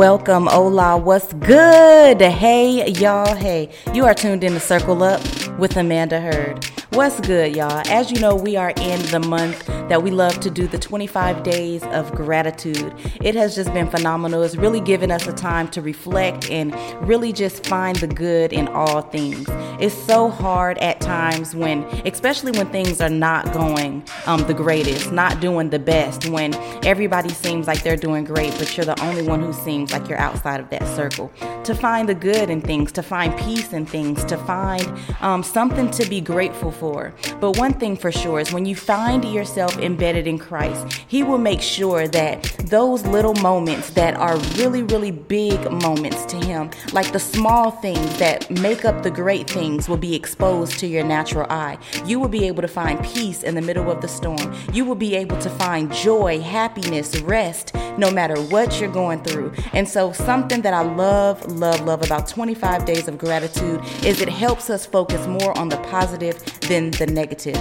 welcome, hola, what's good? Hey, y'all, hey, you are tuned in to Circle Up with Amanda Heard. What's good, y'all? As you know, we are in the month that we love to do the 25 days of gratitude. It has just been phenomenal. It's really given us a time to reflect and really just find the good in all things. It's so hard at times when, especially when things are not going um, the greatest, not doing the best, when everybody seems like they're doing great, but you're the only one who seems like you're outside of that circle. To find the good in things, to find peace in things, to find um, something to be grateful for. But one thing for sure is when you find yourself embedded in Christ, He will make sure that those little moments that are really, really big moments to Him, like the small things that make up the great things, will be exposed to your natural eye. You will be able to find peace in the middle of the storm. You will be able to find joy, happiness, rest, no matter what you're going through. And so, something that I love, love, love about 25 days of gratitude is it helps us focus more on the positive than the negative.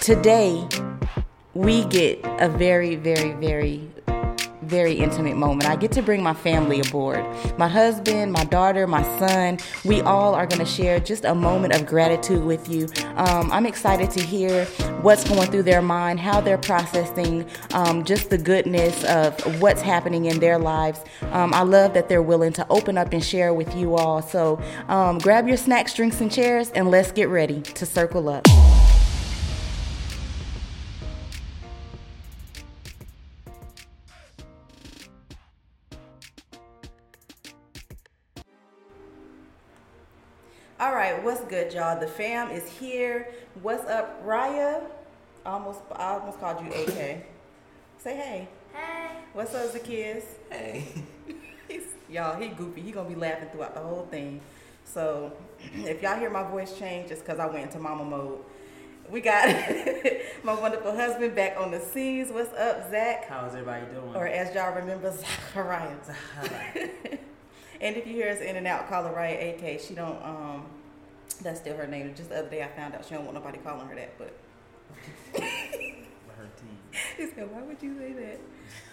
Today, we get a very, very, very very intimate moment. I get to bring my family aboard. My husband, my daughter, my son, we all are going to share just a moment of gratitude with you. Um, I'm excited to hear what's going through their mind, how they're processing um, just the goodness of what's happening in their lives. Um, I love that they're willing to open up and share with you all. So um, grab your snacks, drinks, and chairs, and let's get ready to circle up. All right, what's good, y'all? The fam is here. What's up, Raya? Almost, I almost called you AK. Say hey. Hey. What's up, Zacchaeus? Hey. Y'all, he goofy. He gonna be laughing throughout the whole thing. So, if y'all hear my voice change, it's because I went into mama mode. We got my wonderful husband back on the scenes. What's up, Zach? How's everybody doing? Or as y'all remember, Zachariah. And if you hear us in and out, call her Raya AK. She don't. Um, that's still her name. Just the other day, I found out she don't want nobody calling her that. But. he said, "Why would you say that?"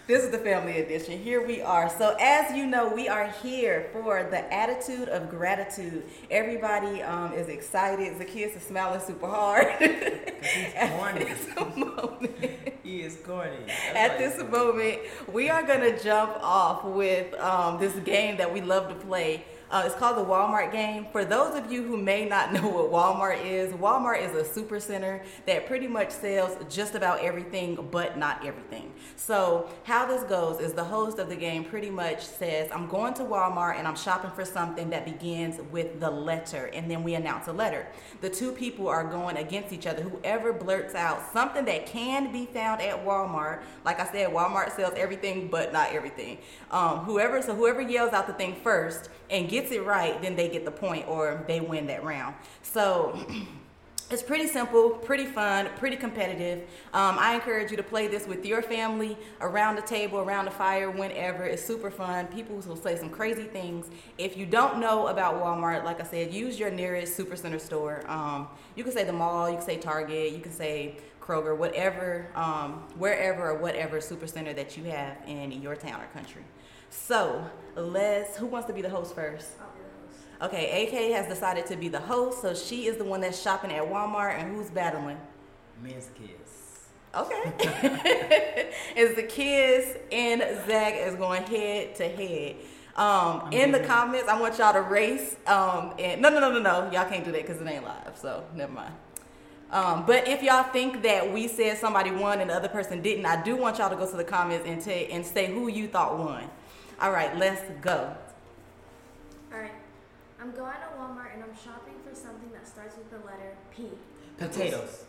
This is the family edition. Here we are. So, as you know, we are here for the attitude of gratitude. Everybody um, is excited. Zacchaeus is smiling super hard. he's At corny. this moment. He is corny. That's At this he's moment, we are gonna jump off with um, this game that we love to play. Uh, it's called the Walmart game. For those of you who may not know what Walmart is, Walmart is a super center that pretty much sells just about everything, but not everything. So, how this goes is the host of the game pretty much says, I'm going to Walmart and I'm shopping for something that begins with the letter, and then we announce a letter. The two people are going against each other. Whoever blurts out something that can be found at Walmart, like I said, Walmart sells everything, but not everything. Um, whoever, so whoever yells out the thing first and gets it right, then they get the point or they win that round. So it's pretty simple, pretty fun, pretty competitive. Um, I encourage you to play this with your family around the table, around the fire, whenever. It's super fun. People will say some crazy things. If you don't know about Walmart, like I said, use your nearest supercenter store. Um, you can say the mall, you can say Target, you can say Kroger, whatever, um, wherever or whatever supercenter that you have in your town or country. So let's. Who wants to be the host first? The host. Okay, AK has decided to be the host, so she is the one that's shopping at Walmart, and who's battling? Men's kids. Okay, is the kids and Zach is going head to head. Um, in the comments, I want y'all to race. Um, and no, no, no, no, no, y'all can't do that because it ain't live. So never mind. Um, but if y'all think that we said somebody won and the other person didn't, I do want y'all to go to the comments and ta- and say who you thought won. All right, let's go. Alright. I'm going to Walmart and I'm shopping for something that starts with the letter P. Potatoes.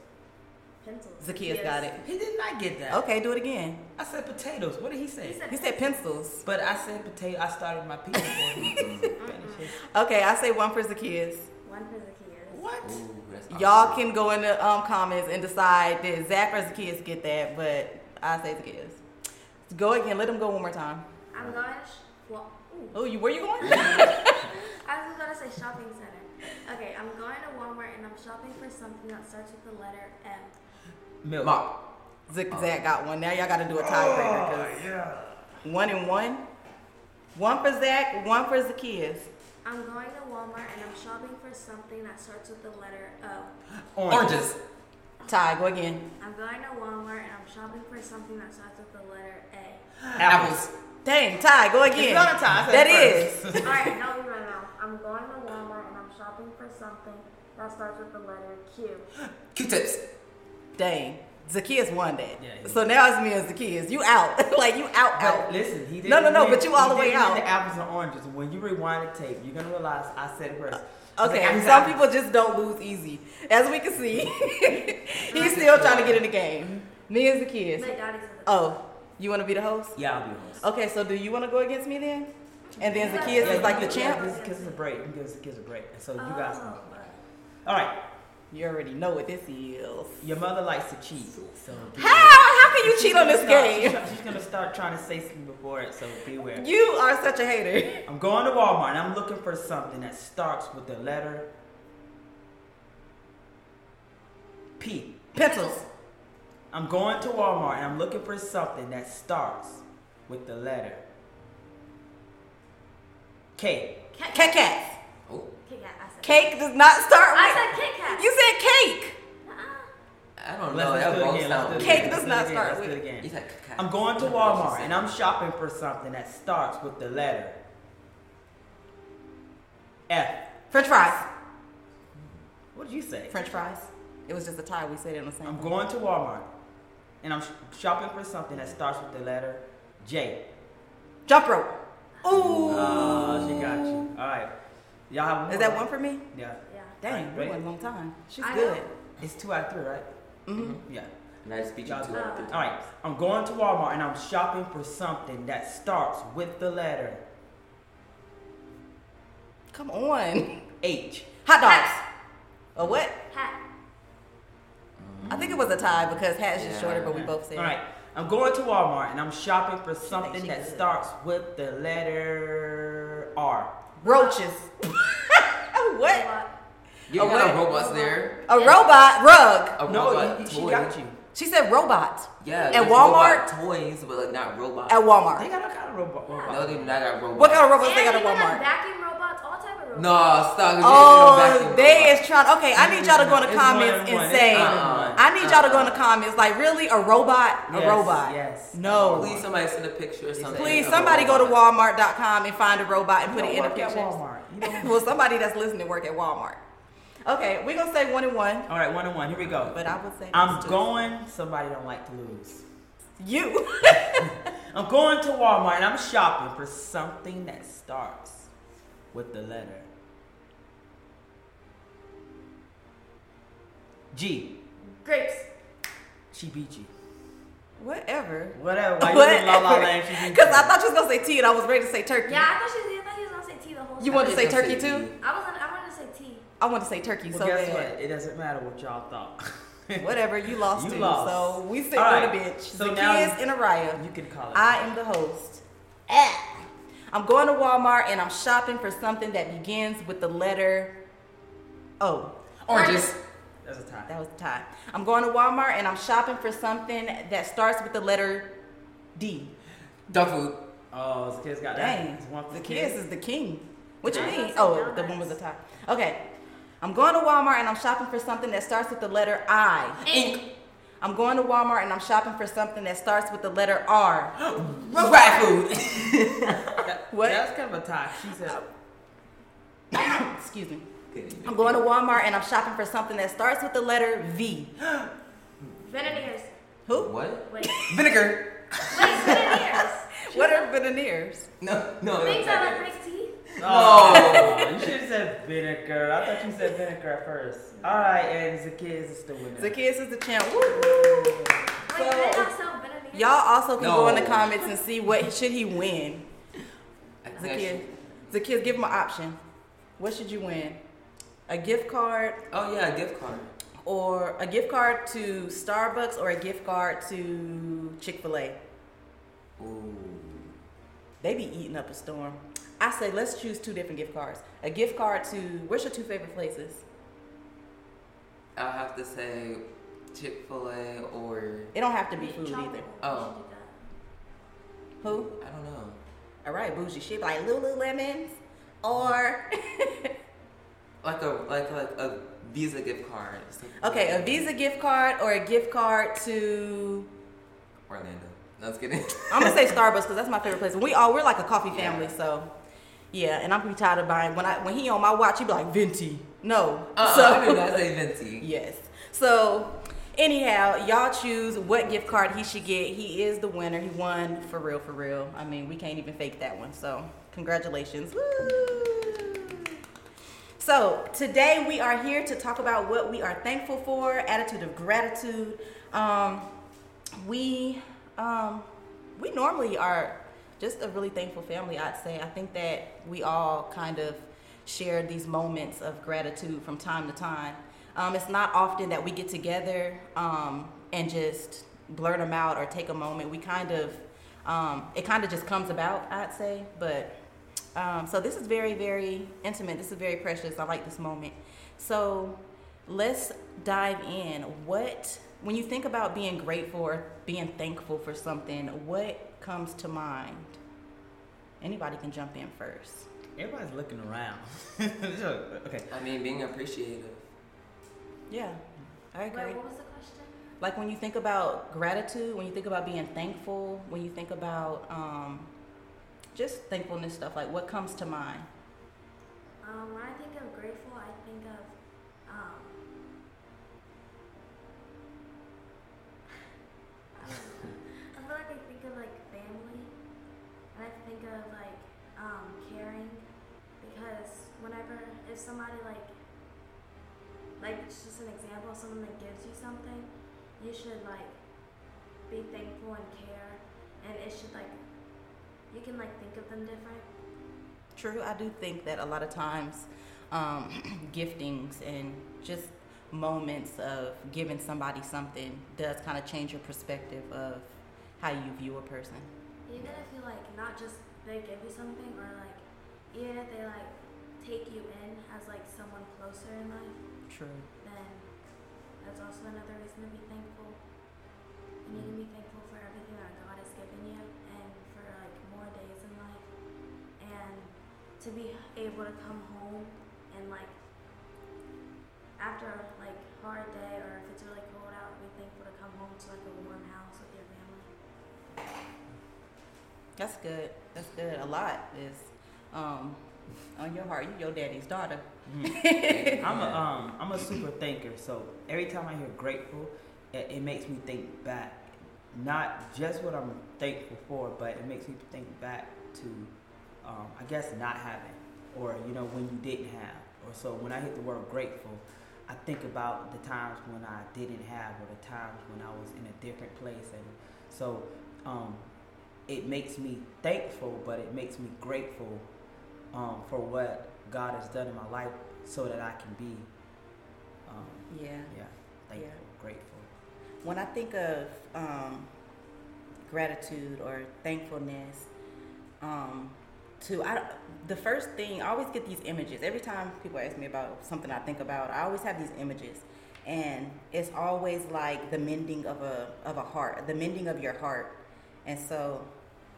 Pencils. Zacchaeus Yes. got it. He did not get that. Okay, do it again. I said potatoes. What did he say? He said He said pencils. but I said potato. I started my P before he finished Okay, I say one for Zacchaeus. One for Zacchaeus. What? Ooh, Y'all can go in the um, comments and decide did Zach or Zacchaeus get that, but I say Zacchaeus. Go again. Let him go one more time. I'm going to. Sh- well, ooh. Oh, you where you going? I was going to say shopping center. Okay, I'm going to Walmart and I'm shopping for something that starts with the letter M. Milk. Mop. Zach, Zach got one. Now y'all got to do a oh, tiebreaker. 'cause yeah. One and one. One for Zach, one for Zacchaeus. I'm going to Walmart and I'm shopping for something that starts with the letter O. Oranges. Ty, go again. I'm going to Walmart and I'm shopping for something that starts with the letter A. Apples. Dang, Ty, go again. It's not a tie. I said That it is. first. Alright, help me right now. I'm going to Walmart and I'm shopping for something that starts with the letter Q. Q-tips. Dang. Zacchaeus won that. Yeah, he so now it's me and Zacchaeus. You out. like you out But out. listen, he didn't No, no, no, win- but you all he the way didn't win out. The apples and oranges. When you rewind the tape, you're gonna realize I said it first. Uh, okay, like, some people just don't lose easy. As we can see, he's still trying to get in the game. Me and Zacchaeus. My daddy said it. Oh, you want to be the host? Yeah, I'll be the host. Okay, so do you want to go against me then? And then Yeah, Zacchaeus yeah, is like the yeah, champ? yeah. Give us a break. You give us give us a break. So you oh, guys know. Oh, All right. You already know what this is. Your mother likes to cheat. So How? How can you cheat on this She's gonna game? start- She's gonna start trying to say something before it. So beware. You are such a hater. I'm going to Walmart and I'm looking for something that starts with the letter P. Pencils. I'm going to Walmart and I'm looking for something that starts with the letter K. Cat Cat cats. Oh, Kit Kat, I said. Cake does not start with. I said Kit Kat. You said cake. Uh-uh. I don't Let's, know. let's That do it both again. Let's do it Cake again. does Let's do not again. start Let's with- do it again. You said caca. I'm going to I don't know what you Walmart and I'm shopping for something that starts with the letter F. French fries. What did you say? French fries. It was just a tie. We said it on the same. I'm going to Walmart and I'm shopping for something that starts with the letter J. Jump rope. Ooh. Oh, she got you. All right. Y'all have one. Is that one for me? Yeah. Yeah. Dang, Right, we ready? went a long time. She's I good. know. It's two out of three, right? Mm-hmm. Yeah. And I just beat you Y'all to do it. it. All right. I'm going to Walmart and I'm shopping for something that starts with the letter Come on. H. Hot dogs. A what? Hat. I think it was a tie because hat's just Yeah. shorter, but we both said. All right. I'm going to Walmart and I'm shopping for something she that good. starts with the letter R. Roaches. what? You got wait. robots there. A robot rug. A No, robot you- she toy. got you. She said robot. Yeah. At Walmart? robot toys, but like not robots. At Walmart. They got all kind of robot. robot. no, they not got robots. What kind of robots and they got at even have Walmart? vacuum robots, all type of robots. No, stop. You Oh, they is trying. Okay, I need y'all to go in the It's comments and and say. It's one and Uh-uh. I need y'all to go in the uh-uh. comments. Like, really, a robot? A Yes, robot? yes. No. Please, somebody send a picture or something. Please, somebody go to robot. Walmart.com and find a robot and You put it in a picture. Walmart. You well, somebody that's listening work at Walmart. Okay, we're gonna say one and one, All right, one and one. Here we go. but I would say I'm this going. Somebody don't like to lose. You. I'm going to Walmart and I'm shopping for something that starts with the letter G. Grapes. She beat you. Whatever. Whatever. Why you in La La Land? Because. I thought you was gonna say T and I was ready to say turkey. Yeah, I thought she. I thought he was gonna say T the whole. Time. You time. wanted to say turkey I said too? I was. I wanted to say T. I want to say turkey Well, so guess bad. what? It doesn't matter what y'all thought. Whatever, you lost You too. lost. So we sit All on the right, bench. so the now- kids and Araya. you can call it. I am the host. Ah. I'm going to Walmart and I'm shopping for something that begins with the letter O. Oranges. That's a tie. That was the tie. I'm going to Walmart and I'm shopping for something that starts with the letter D. Dog food. Oh, the kids got that. Dang, It's one for the the kids is the king. What you mean? Oh, gonna the one was a donuts. tie. Okay. I'm going to Walmart and I'm shopping for something that starts with the letter I. Ink. I'm going to Walmart and I'm shopping for something that starts with the letter R. Rat food. That, What? That's kind of a tie. She said. Excuse me. I'm going to Walmart and I'm shopping for something that starts with the letter V. Veneers. Who? What? Wait. Vinegar. Wait. Veneers. What are veneers? No, no. Things that like breaks teeth. Oh, you should have said vinegar. I thought you said vinegar at first. All right, and Zacchaeus is the winner. Zacchaeus is the champ. Woo! Wait, So- they not sell Veneers. Y'all also can go in the comments and see what should he win. Zacchaeus, Actually- Zacchaeus, give him an option. What should you win? A gift card Oh yeah, a gift card. or a gift card to Starbucks or a gift card to Chick-fil-A? Ooh. They be eating up a storm. I say let's choose two different gift cards. A gift card to where's your two favorite places? I'll have to say Chick Fil A or It don't have to be Meat food either. Oh. We should do that. Who? I don't know. all right, bougie shit, like Lululemons, or Like a like like a Visa gift card. okay, a Visa gift card or a gift card to Orlando. No, I was kidding. I'm gonna say Starbucks because that's my favorite place. We all we're like a coffee Yeah. family, so yeah. And I'm gonna tired of buying when I when he on my watch, He'd be like venti. No, Uh-uh, so I did not say venti. yes. So anyhow, y'all choose what gift card he should get. He is the winner. He won for real, for real. I mean, we can't even fake that one. So congratulations. Woo! So today we are here to talk about what we are thankful for, attitude of gratitude. Um, we um, we normally are just a really thankful family. I'd say. I think that we all kind of share these moments of gratitude from time to time. Um, it's not often that we get together um, and just blurt them out or take a moment. We kind of um, it kind of just comes about. I'd say, but um, so this is very, very intimate. This is very precious. I like this moment. So let's dive in. What, when you think about being grateful or being thankful for something, what comes to mind? Anybody can jump in first. Everybody's looking around. okay. I mean, being appreciative. Yeah, I agree. Wait, what was the question? Like when you think about gratitude, when you think about being thankful, when you think about um, just thankfulness stuff, like what comes to mind? Um, when I think of grateful, I think of um, I. Feel like I think of like family, and I think of like um, caring, because whenever if somebody like like it's just an example, someone that gives you something, you should like be thankful and care, and it should like you can like think of them different. True, I do think that a lot of times um, giftings and just moments of giving somebody something does kind of change your perspective of how you view a person. Even if you like not just they give you something or like even if they like take you in as like someone closer in life, True. then that's also another reason to be thankful. And you can be thankful for everything that God has given you to be able to come home and like after a like hard day or if it's really cold out, be thankful to come home to like a warm house with your family. That's good. That's good. A lot is um, on your heart. You your daddy's daughter. I'm a um I'm a super thinker, so every time I hear grateful, it, it makes me think back, not just what I'm thankful for, but it makes me think back to, um, I guess not having, or you know when you didn't have, or so when I hit the word grateful, I think about the times when I didn't have, or the times when I was in a different place, and so um, it makes me thankful, but it makes me grateful um, for what God has done in my life so that I can be, um, Yeah. yeah, thankful, grateful. When I think of um, gratitude or thankfulness, um, to I, the first thing I always get these images. Every time people ask me about something I think about, I always have these images, and it's always like the mending of a of a heart, the mending of your heart. And so,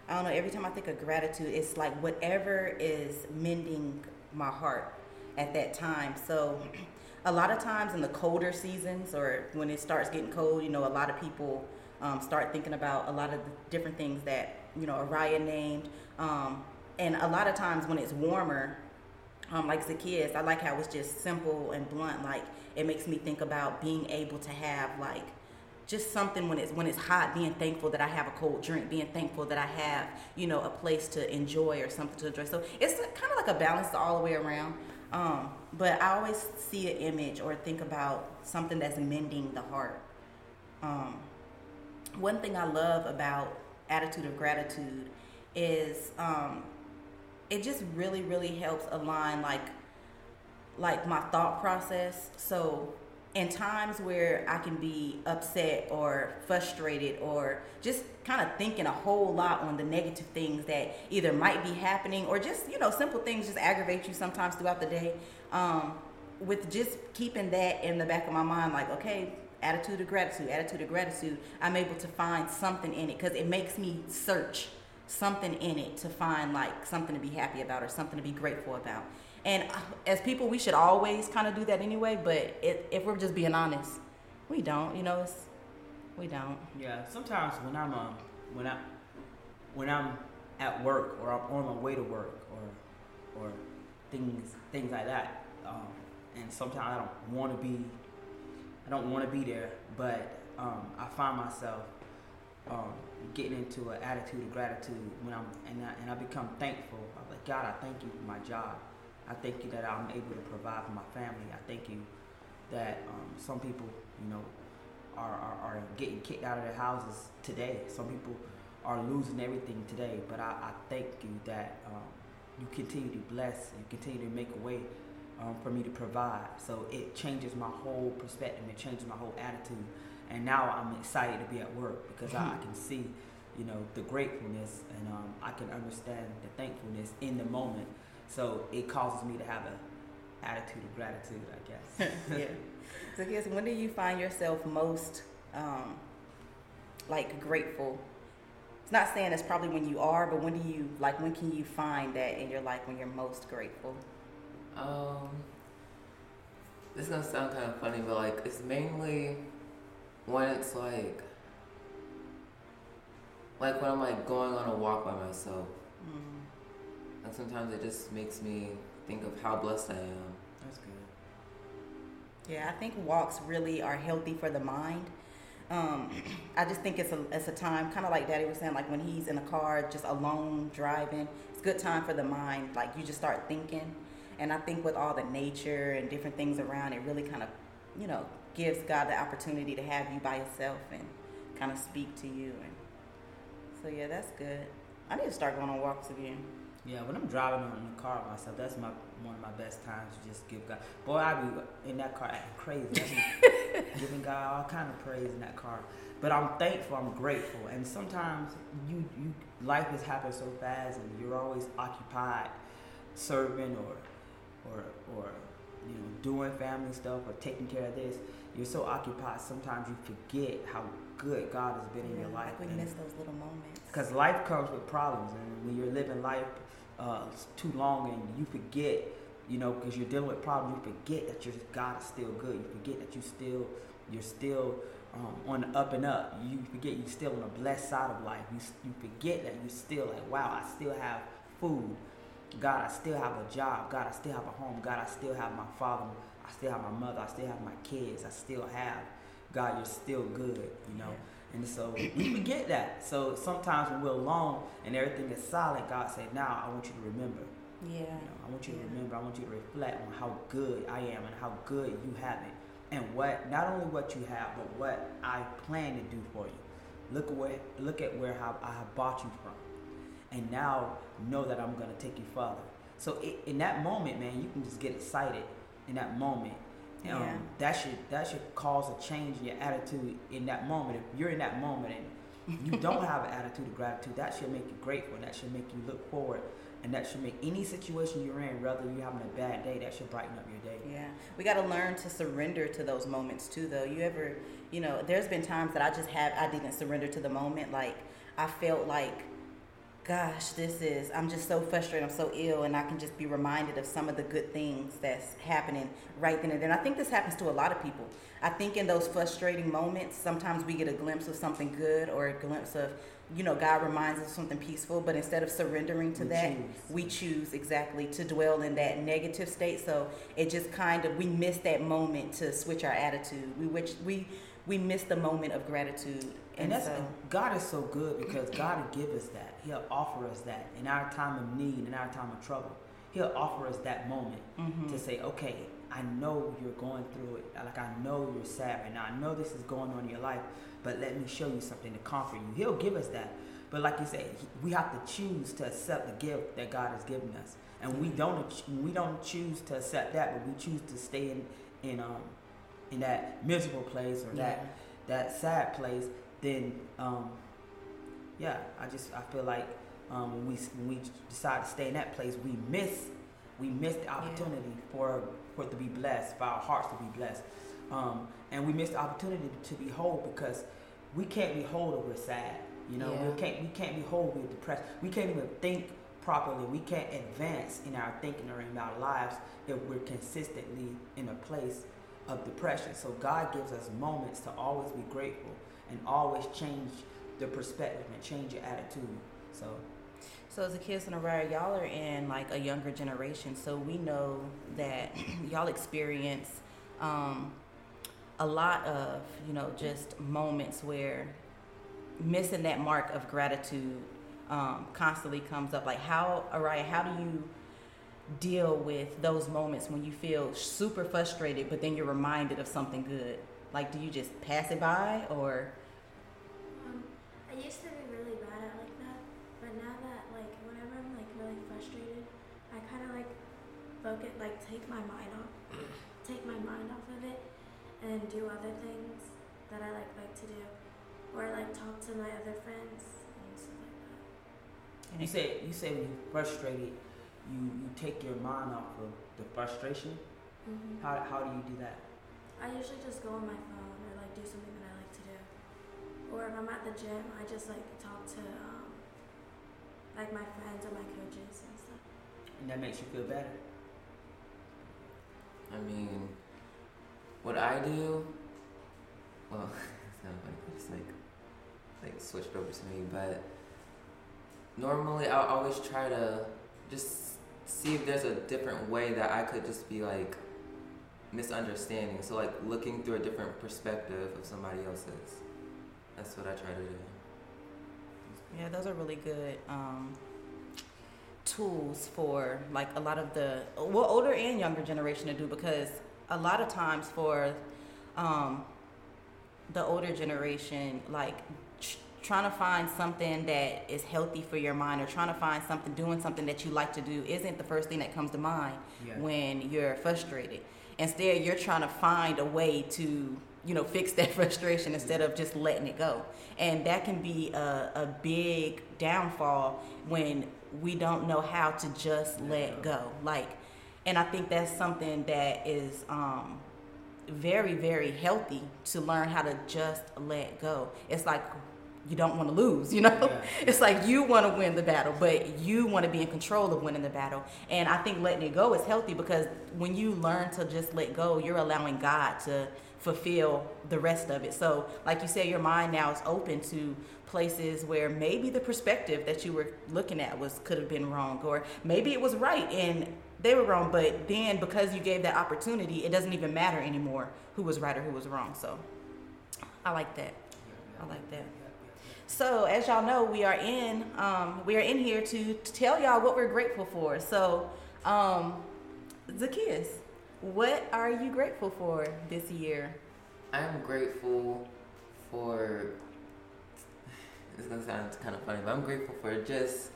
I don't know. Every time I think of gratitude, it's like whatever is mending my heart at that time. So, a lot of times in the colder seasons or when it starts getting cold, you know, a lot of people um, start thinking about a lot of the different things that you know Araya named. Um, and a lot of times when it's warmer, um, like Zacchaeus, I like how it's just simple and blunt. Like it makes me think about being able to have like just something when it's when it's hot, being thankful that I have a cold drink, being thankful that I have you know a place to enjoy or something to enjoy. So it's kind of like a balance all the way around. Um, but I always see an image or think about something that's mending the heart. Um, one thing I love about attitude of gratitude is um, it just really really helps align like like my thought process. So in times where i can be upset or frustrated or just kind of thinking a whole lot on the negative things that either might be happening or just you know simple things just aggravate you sometimes throughout the day um, with just keeping that in the back of my mind like okay attitude of gratitude attitude of gratitude i'm able to find something in it because it makes me search something in it to find like something to be happy about or something to be grateful about. And uh, as people, we should always kind of do that anyway. But if we're just being honest, we don't. You know, it's we don't. Yeah, sometimes when I'm um when I when I'm at work or I'm on my way to work or or things things like that, um, and sometimes I don't want to be I don't want to be there, but um, I find myself um, getting into an attitude of gratitude when I'm and I, and I become thankful. I'm like God, I thank you for my job. I thank you that I'm able to provide for my family. I thank you that um, some people, you know, are, are, are getting kicked out of their houses today. Some people are losing everything today. But I, I thank you that um, you continue to bless and continue to make a way um, for me to provide. So it changes my whole perspective. It changes my whole attitude. And now I'm excited to be at work because I, I can see, you know, the gratefulness and um, I can understand the thankfulness in the moment. So it causes me to have a attitude of gratitude, I guess. yeah. So, I guess when do you find yourself most um, like grateful? It's not saying it's probably when you are, but when do you like? When can you find that in your life when you're most grateful? Um, this is gonna sound kind of funny, but like it's mainly when it's like, like when I'm like going on a walk by myself. Mm. And sometimes it just makes me think of how blessed I am. That's good. Yeah, I think walks really are healthy for the mind. Um, I just think it's a it's a time, kind of like Daddy was saying, like when he's in a car, just alone driving. It's a good time for the mind. Like you just start thinking, and I think with all the nature and different things around, it really kind of, you know, gives God the opportunity to have you by yourself and kind of speak to you. And so yeah, that's good. I need to start going on walks again. Yeah, when I'm driving in the car myself, that's my one of my best times to just give God. Boy, I be in that car acting crazy, giving God all kind of praise in that car. But I'm thankful, I'm grateful, and sometimes you you life has happened so fast, and you're always occupied serving or or or you know doing family stuff or taking care of this. You're so occupied, sometimes you forget how good God has been in your Yeah, life. like we miss those little moments. because life comes with problems, and when you're living life uh, too long and you forget, you know, because you're dealing with problems, you forget that your God is still good. You forget that you still, you're still um, on the up and up. You forget you're still on the blessed side of life. You you forget that you're still like, wow, I still have food. God, I still have a job. God, I still have a home. God, I still have my father. I still have my mother. I still have my kids. I still have. God, you're still good. You know. And so we forget that. So sometimes when we're alone and everything is silent, God said, Now I want you to remember. Yeah. You know, I want you to remember. I want you to reflect on how good I am and how good you have it. And what not only what you have, but what I plan to do for you. Look where look at where how I have bought you from. And now know that I'm gonna take you further. So in that moment, man, you can just get excited in that moment. Um, Yeah. That should that should cause a change in your attitude in that moment. If you're in that moment and you don't have an attitude of gratitude, that should make you grateful. That should make you look forward, and that should make any situation you're in, whether you're having a bad day, that should brighten up your day. Yeah, we got to learn to surrender to those moments too. Though you ever, you know, there's been times that I just have I didn't surrender to the moment. Like I felt like, gosh, this is I'm just so frustrated. I'm so ill, and I can just be reminded of some of the good things that's happening right then and then. I think this happens to a lot of people. I think in those frustrating moments, sometimes we get a glimpse of something good or a glimpse of, you know, God reminds us of something peaceful. But instead of surrendering to We that, choose. we choose exactly to dwell in that negative state. So it just kind of we miss that moment to switch our attitude. We which we we miss the moment of gratitude. And that's so, God is so good because God will give us that. He'll offer us that in our time of need, in our time of trouble. He'll offer us that moment Mhm. to say, okay, I know you're going through it. Like I know you're sad right now. I know this is going on in your life, but let me show you something to comfort you. He'll give us that. But like you said, we have to choose to accept the gift that God has given us. And we don't we don't choose to accept that, but we choose to stay in in um in that miserable place or that Yeah. that sad place, then um, yeah, I just I feel like um, when we when we decide to stay in that place, we miss we miss the opportunity for for it to be blessed, for our hearts to be blessed, um, and we miss the opportunity to be whole because we can't be whole if we're sad. You know, Yeah. we can't we can't be whole. We're depressed. We can't even think properly. We can't advance in our thinking or in our lives if we're consistently in a place of depression. So God gives us moments to always be grateful and always change the perspective and change your attitude. So So as a kids in Araya, y'all are in like a younger generation, so we know that y'all experience um, a lot of you know just moments where missing that mark of gratitude um, constantly comes up. Like how Araya, how do you deal with those moments when you feel super frustrated, but then you're reminded of something good? Like, do you just pass it by, or Um, I used to be really bad at like that, but now that like whenever I'm like really frustrated, I kind of like focus, like take my mind off, take my mind off of it, and do other things that I like like to do, or like talk to my other friends and stuff like that. and you it- say you say when you're frustrated, you you take your mind off of the frustration. Mm-hmm. How how do you do that? I usually just go on my phone or like do something that I like to do, or if I'm at the gym, I just like talk to um, like my friends or my coaches and stuff. And that makes you feel better. I mean, what I do, well, it's kind of funny. I just like, like switched over to me, but normally I always try to just see if there's a different way that I could just be like misunderstanding. So like looking through a different perspective of somebody else's. That's what I try to do. Yeah, those are really good um, tools for like a lot of the well older and younger generation to do because a lot of times for um, the older generation, like trying to find something that is healthy for your mind or trying to find something doing something that you like to do isn't the first thing that comes to mind Yeah. when you're frustrated. Instead, you're trying to find a way to, you know, fix that frustration instead of just letting it go. And that can be a, a big downfall when we don't know how to just let go. Like, and I think that's something that is um, very, very healthy to learn how to just let go. It's like you don't want to lose, you know? Yeah. It's like you want to win the battle, but you want to be in control of winning the battle. And I think letting it go is healthy because when you learn to just let go, you're allowing God to fulfill the rest of it. So, like you said, your mind now is open to places where maybe the perspective that you were looking at was could have been wrong or maybe it was right and they were wrong, but then because you gave that opportunity, it doesn't even matter anymore who was right or who was wrong. So, I like that. I like that. So, as y'all know, we are in um, we are in here to, to tell y'all what we're grateful for. So, um, Zacchaeus, what are you grateful for this year? I'm grateful for. It's gonna sound kind of funny, but I'm grateful for just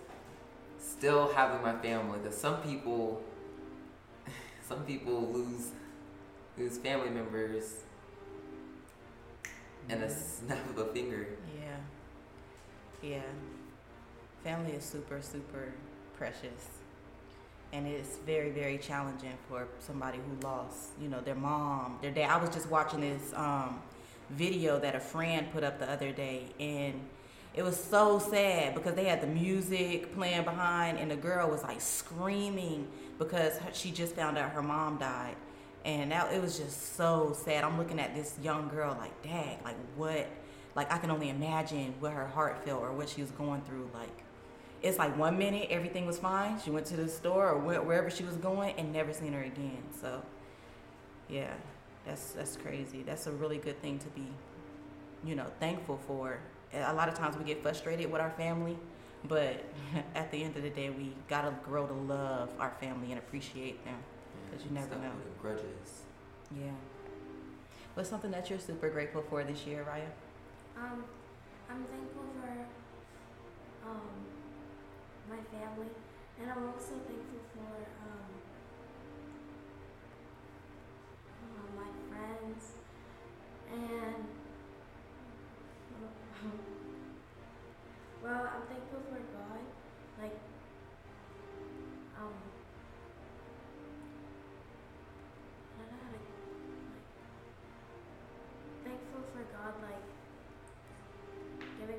still having my family. Because some people, some people lose lose family members in a snap of a finger. Yeah, yeah. Family is super super precious, and it's very very challenging for somebody who lost, you know, their mom, their dad. I was just watching this um, video that a friend put up the other day, and it was so sad because they had the music playing behind, and the girl was like screaming because she just found out her mom died, and that it was just so sad. I'm looking at this young girl like, dang, like what? Like I can only imagine what her heart felt or what she was going through. Like it's like one minute everything was fine. She went to the store or went wherever she was going and never seen her again. So yeah, that's that's crazy. That's a really good thing to be, you know, thankful for. A lot of times we get frustrated with our family, but at the end of the day, we gotta grow to love our family and appreciate them. 'Cause you never know. grudges. Yeah. What's something that you're super grateful for this year, Raya? Um, I'm thankful for um, my family, and I'm also thankful for um, uh, my friends, and well, I'm thankful for God,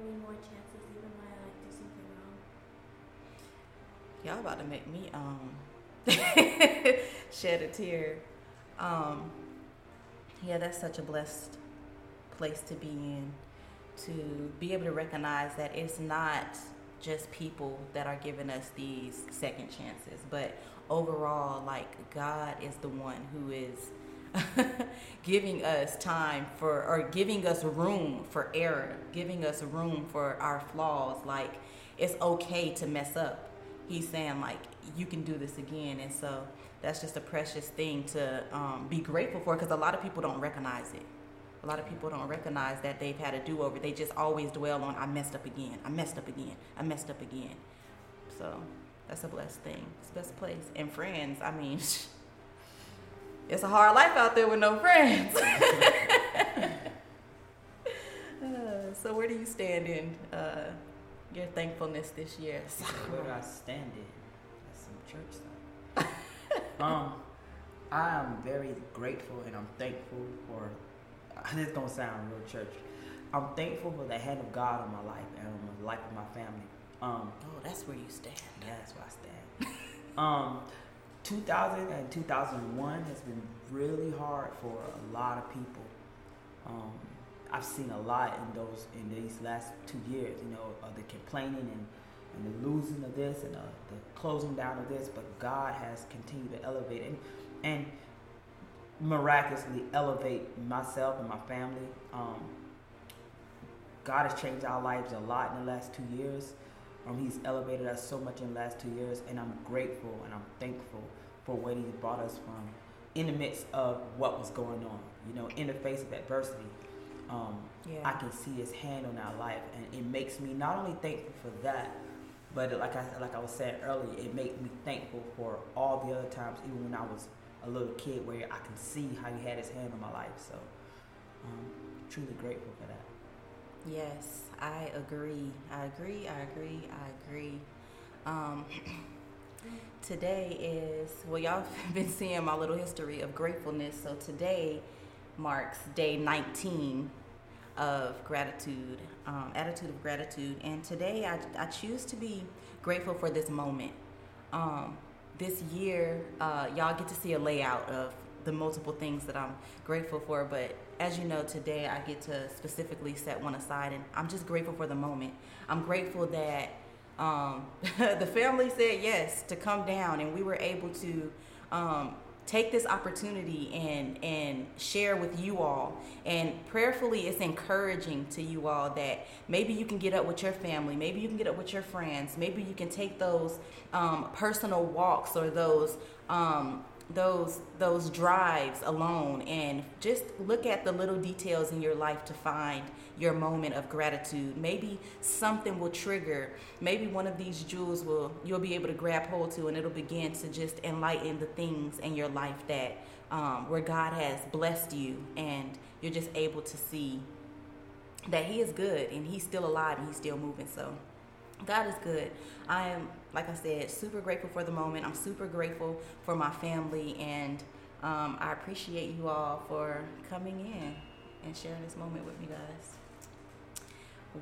giving me more chances even when I like do something wrong. Y'all about to make me um shed a tear. Um yeah, that's such a blessed place to be in to be able to recognize that it's not just people that are giving us these second chances, but overall like God is the one who is giving us time for or giving us room for error, giving us room for our flaws. Like it's okay to mess up. He's saying like you can do this again, and so that's just a precious thing to um, be grateful for because a lot of people don't recognize it. A lot of people don't recognize that they've had a do over. They just always dwell on I messed up again, I messed up again, I messed up again. So that's a blessed thing. It's best place. And friends, I mean. it's a hard life out there with no friends. Uh, so where do you stand in uh, your thankfulness this year? Where do I stand in? That's some church stuff. um, I am very grateful and I'm thankful for. This don't sound real church. I'm thankful for the hand of God on my life and on the life of my family. Um, Oh, that's where you stand. that's where I stand. um, 2000 and 2001 has been really hard for a lot of people. Um, I've seen a lot in those in these last two years. You know, of the complaining and, and the losing of this and uh, the closing down of this. But God has continued to elevate and and miraculously elevate myself and my family. Um, God has changed our lives a lot in the last two years. Um, he's elevated us so much in the last two years, and I'm grateful and I'm thankful for where He brought us from in the midst of what was going on. You know, in the face of adversity, um, Yeah. I can see His hand on our life, and it makes me not only thankful for that, but like I like I was saying earlier, it makes me thankful for all the other times, even when I was a little kid, where I can see how He had His hand on my life. So, um, truly grateful for that. Yes, I agree. I agree. I agree. I agree. Um, today is well, y'all have been seeing my little history of gratefulness. So today marks day 19 of gratitude, um, attitude of gratitude, and today I, I choose to be grateful for this moment. Um, this year, uh, y'all get to see a layout of the multiple things that I'm grateful for. But as you know, today I get to specifically set one aside, and I'm just grateful for the moment. I'm grateful that um, the family said yes to come down, and we were able to um, take this opportunity and and share with you all. And prayerfully, it's encouraging to you all that maybe you can get up with your family, maybe you can get up with your friends, maybe you can take those um, personal walks or those. Um, those those drives alone and just look at the little details in your life to find your moment of gratitude. Maybe something will trigger. Maybe one of these jewels will you'll be able to grab hold to and it'll begin to just enlighten the things in your life that um, where god has blessed you and you're just able to see that he is good and he's still alive and he's still moving. So God is good. I am, like I said, super grateful for the moment. I'm super grateful for my family, and um, I appreciate you all for coming in and sharing this moment with me, guys.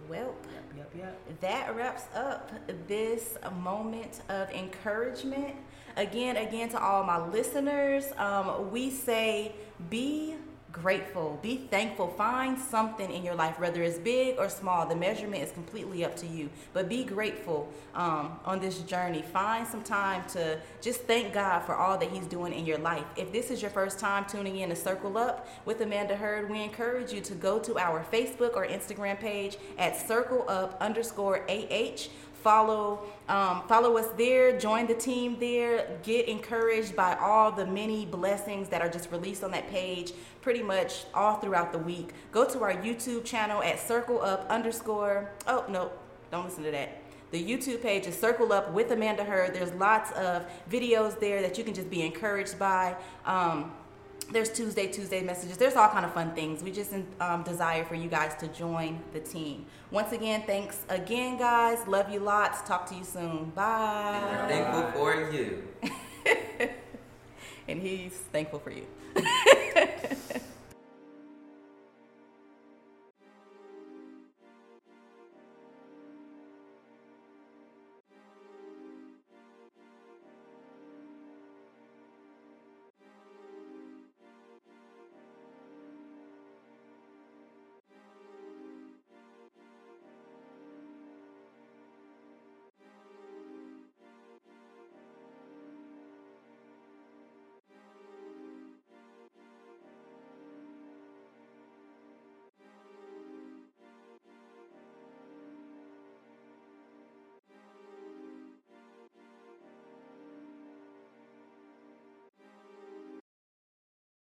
Well, Yep, yep, yep. that wraps up this moment of encouragement. Again, again, to all my listeners, um, we say be grateful, be thankful, find something in your life, whether it's big or small. The measurement is completely up to you, but be grateful um, on this journey. Find some time to just thank God for all that He's doing in your life. If this is your first time tuning in to Circle Up with Amanda Heard, we encourage you to go to our Facebook or Instagram page at Circle Up underscore AH follow um, follow us there join the team there get encouraged by all the many blessings that are just released on that page pretty much all throughout the week. Go to our youtube channel at circle up underscore oh no don't listen to that. The youtube page is circle up with amanda Heard there's lots of videos there that you can just be encouraged by. Um, there's Tuesday, Tuesday messages. There's all kind of fun things. We just um, desire for you guys to join the team. Once again, thanks again, guys. Love you lots. Talk to you soon. Bye. I'm thankful for you. and he's thankful for you.